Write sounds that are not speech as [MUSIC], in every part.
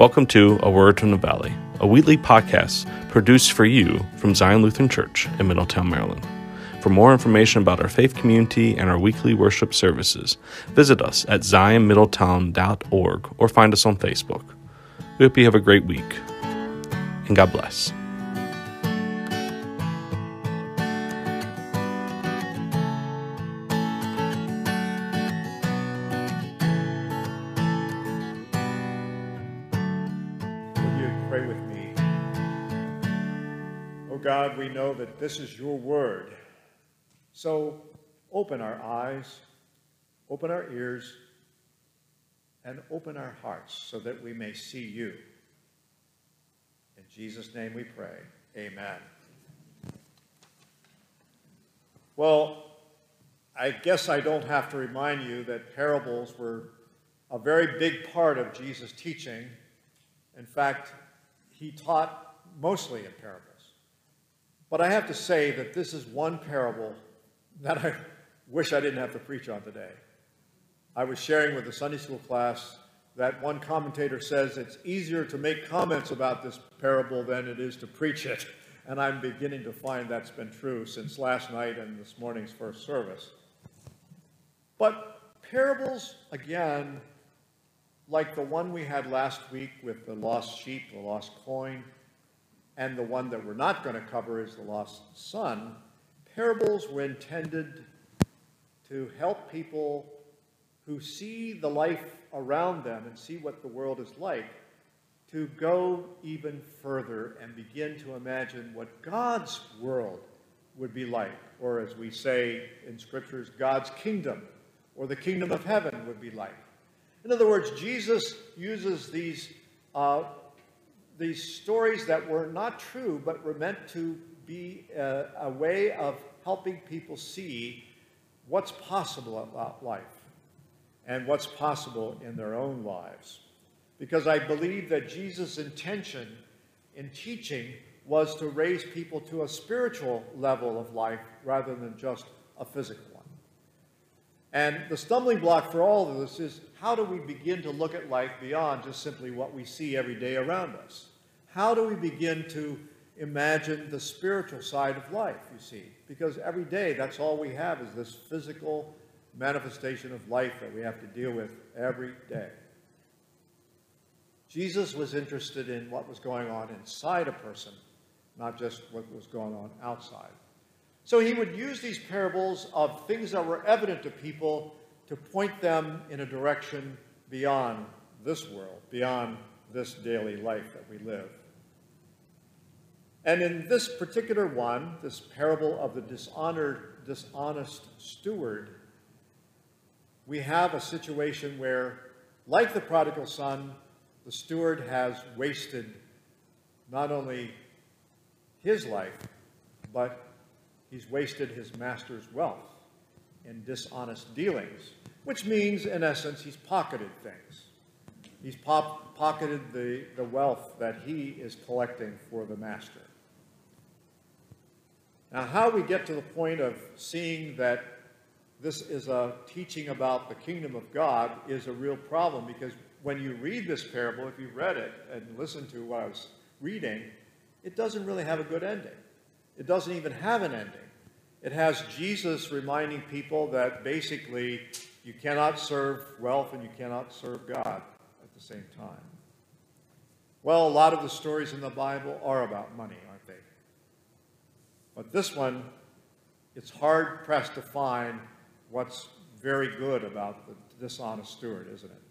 Welcome to A Word from the Valley, a weekly podcast produced for you from Zion Lutheran Church in Middletown, Maryland. For more information about our faith community and our weekly worship services, visit us at zionmiddletown.org or find us on Facebook. We hope you have a great week, and God bless. Pray with me? Oh God, we know that this is your word. So open our eyes, open our ears, and open our hearts so that we may see you. In Jesus' name we pray. Amen. Well, I guess I don't have to remind you that parables were a very big part of Jesus' teaching. In fact, he taught mostly in parables. But I have to say that this is one parable that I [LAUGHS] wish I didn't have to preach on today. I was sharing with the Sunday school class that one commentator says it's easier to make comments about this parable than it is to preach it. [LAUGHS] And I'm beginning to find that's been true since last night and this morning's first service. But parables, again, like the one we had last week with the lost sheep, the lost coin, and the one that we're not going to cover is the lost son, parables were intended to help people who see the life around them and see what the world is like to go even further and begin to imagine what God's world would be like, or as we say in scriptures, God's kingdom, or the kingdom of heaven would be like. In other words, Jesus uses these, uh, these stories that were not true, but were meant to be a, a way of helping people see what's possible about life and what's possible in their own lives. Because I believe that Jesus' intention in teaching was to raise people to a spiritual level of life rather than just a physical one. And the stumbling block for all of this is how do we begin to look at life beyond just simply what we see every day around us? How do we begin to imagine the spiritual side of life, you see? Because every day, that's all we have is this physical manifestation of life that we have to deal with every day. Jesus was interested in what was going on inside a person, not just what was going on outside. So he would use these parables of things that were evident to people to point them in a direction beyond this world, beyond this daily life that we live. And in this particular one, this parable of the dishonored, dishonest steward, we have a situation where, like the prodigal son, the steward has wasted not only his life, but he's wasted his master's wealth in dishonest dealings, which means, in essence, he's pocketed things. He's pocketed the, the wealth that he is collecting for the master. Now, how we get to the point of seeing that this is a teaching about the kingdom of God is a real problem because when you read this parable, if you read it and listen to what I was reading, it doesn't really have a good ending. It doesn't even have an ending. It has Jesus reminding people that basically you cannot serve wealth and you cannot serve God at the same time. Well, a lot of the stories in the Bible are about money, aren't they? But this one, it's hard pressed to find what's very good about the dishonest steward, isn't it?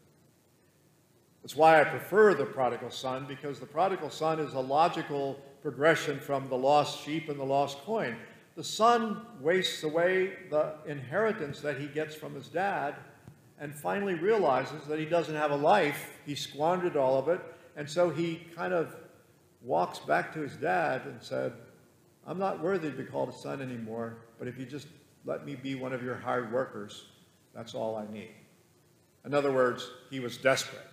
That's why I prefer the prodigal son, because the prodigal son is a logical progression from the lost sheep and the lost coin. The son wastes away the inheritance that he gets from his dad and finally realizes that he doesn't have a life. He squandered all of it, and so he kind of walks back to his dad and said, I'm not worthy to be called a son anymore, but if you just let me be one of your hired workers, that's all I need. In other words, he was desperate.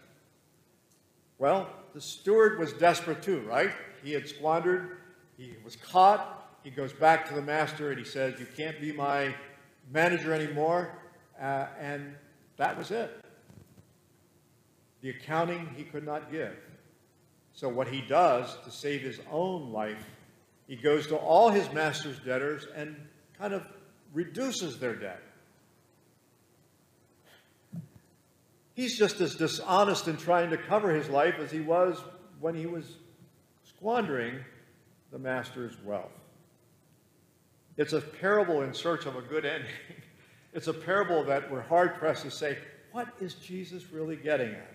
Well, the steward was desperate too, right? He had squandered, he was caught, he goes back to the master and he says, You can't be my manager anymore. Uh, and that was it. The accounting he could not give. So, what he does to save his own life, he goes to all his master's debtors and kind of reduces their debt. He's just as dishonest in trying to cover his life as he was when he was squandering the master's wealth. It's a parable in search of a good ending. [LAUGHS] It's a parable that we're hard pressed to say, what is Jesus really getting at?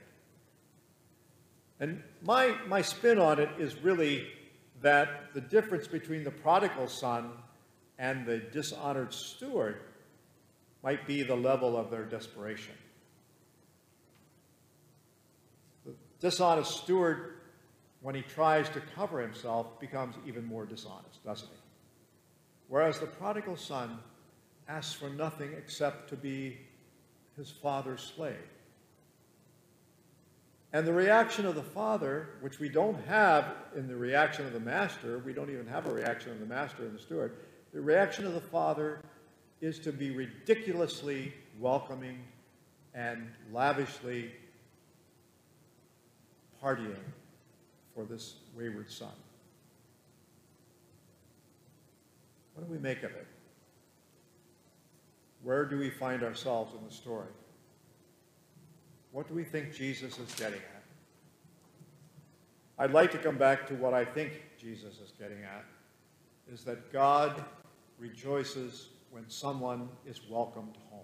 And my, my spin on it is really that the difference between the prodigal son and the dishonored steward might be the level of their desperation. The dishonest steward, when he tries to cover himself, becomes even more dishonest, doesn't he? Whereas the prodigal son asks for nothing except to be his father's slave. And the reaction of the father, which we don't have in the reaction of the master, we don't even have a reaction of the master and the steward. The reaction of the father is to be ridiculously welcoming and lavishly partying for this wayward son. What do we make of it? Where do we find ourselves in the story? What do we think Jesus is getting at? I'd like to come back to what I think Jesus is getting at, is that God rejoices when someone is welcomed home.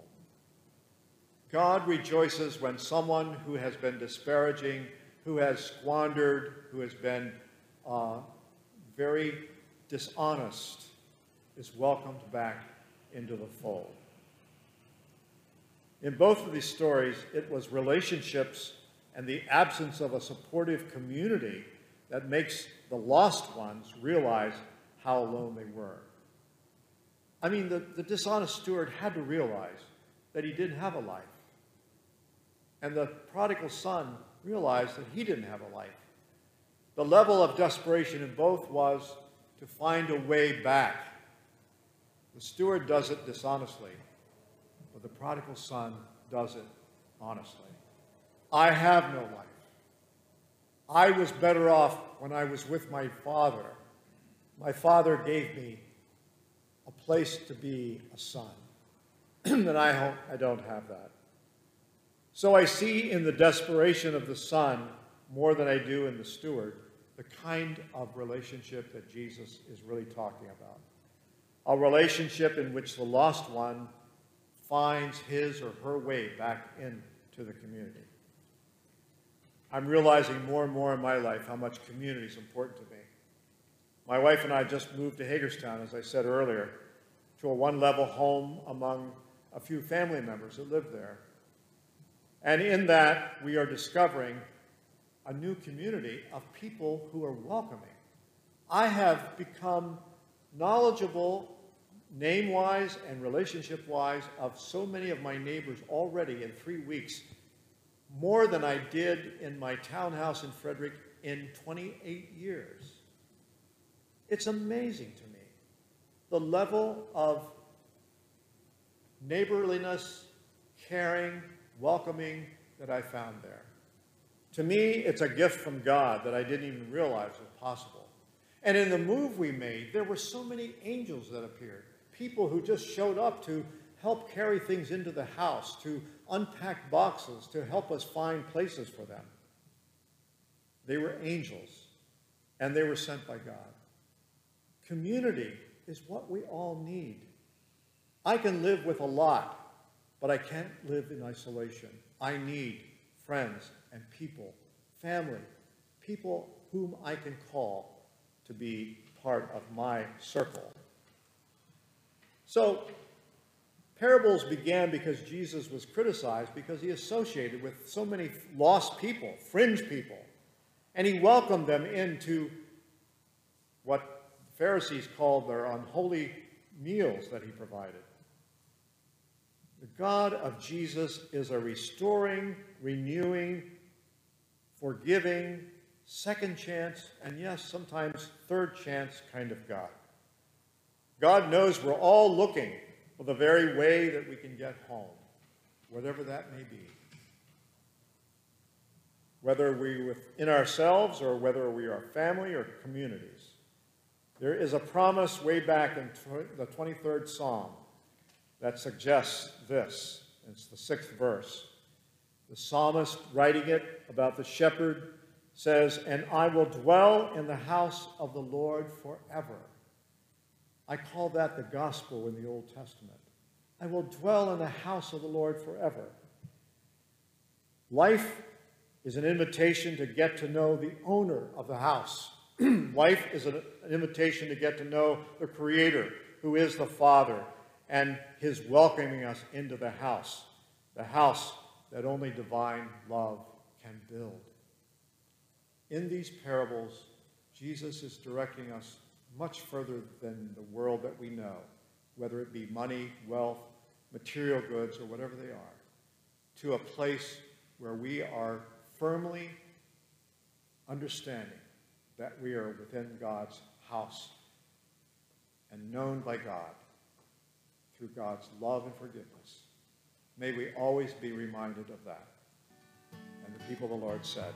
God rejoices when someone who has been disparaging, who has squandered, who has been uh, very dishonest, is welcomed back into the fold. In both of these stories, it was relationships and the absence of a supportive community that makes the lost ones realize how alone they were. I mean, the, the dishonest steward had to realize that he didn't have a life. And the prodigal son realized that he didn't have a life. The level of desperation in both was to find a way back. The steward does it dishonestly. But the prodigal son does it honestly. I have no life. I was better off when I was with my father. My father gave me a place to be a son. [CLEARS THROAT] and I, I don't have that. So I see in the desperation of the son more than I do in the steward the kind of relationship that Jesus is really talking about. A relationship in which the lost one finds his or her way back into the community. I'm realizing more and more in my life how much community is important to me. My wife and I just moved to Hagerstown, as I said earlier, to a one-level home among a few family members that live there. And in that, we are discovering a new community of people who are welcoming. I have become knowledgeable name-wise and relationship-wise of so many of my neighbors already in three weeks, more than I did in my townhouse in Frederick in 28 years. It's amazing to me, the level of neighborliness, caring, welcoming that I found there. To me, it's a gift from God that I didn't even realize was possible. And in the move we made, there were so many angels that appeared people who just showed up to help carry things into the house, to unpack boxes, to help us find places for them. They were angels, and they were sent by God. Community is what we all need. I can live with a lot, but I can't live in isolation. I need friends and people, family, people whom I can call to be part of my circle. So, parables began because Jesus was criticized because he associated with so many lost people, fringe people, and he welcomed them into what Pharisees called their unholy meals that he provided. The God of Jesus is a restoring, renewing, forgiving, second chance, and yes, sometimes third chance kind of God. God knows we're all looking for the very way that we can get home, whatever that may be. whether we within ourselves or whether we are family or communities. There is a promise way back in the 23rd Psalm that suggests this. It's the sixth verse. The psalmist, writing it about the shepherd, says, And I will dwell in the house of the Lord forever. I call that the gospel in the Old Testament. I will dwell in the house of the Lord forever. Life is an invitation to get to know the owner of the house. [CLEARS THROAT] Life is an invitation to get to know the Creator, who is the Father, and His welcoming us into the house, the house that only divine love can build. In these parables, Jesus is directing us much further than the world that we know, whether it be money, wealth, material goods, or whatever they are, to a place where we are firmly understanding that we are within God's house and known by God through God's love and forgiveness. May we always be reminded of that. And the people of the Lord said,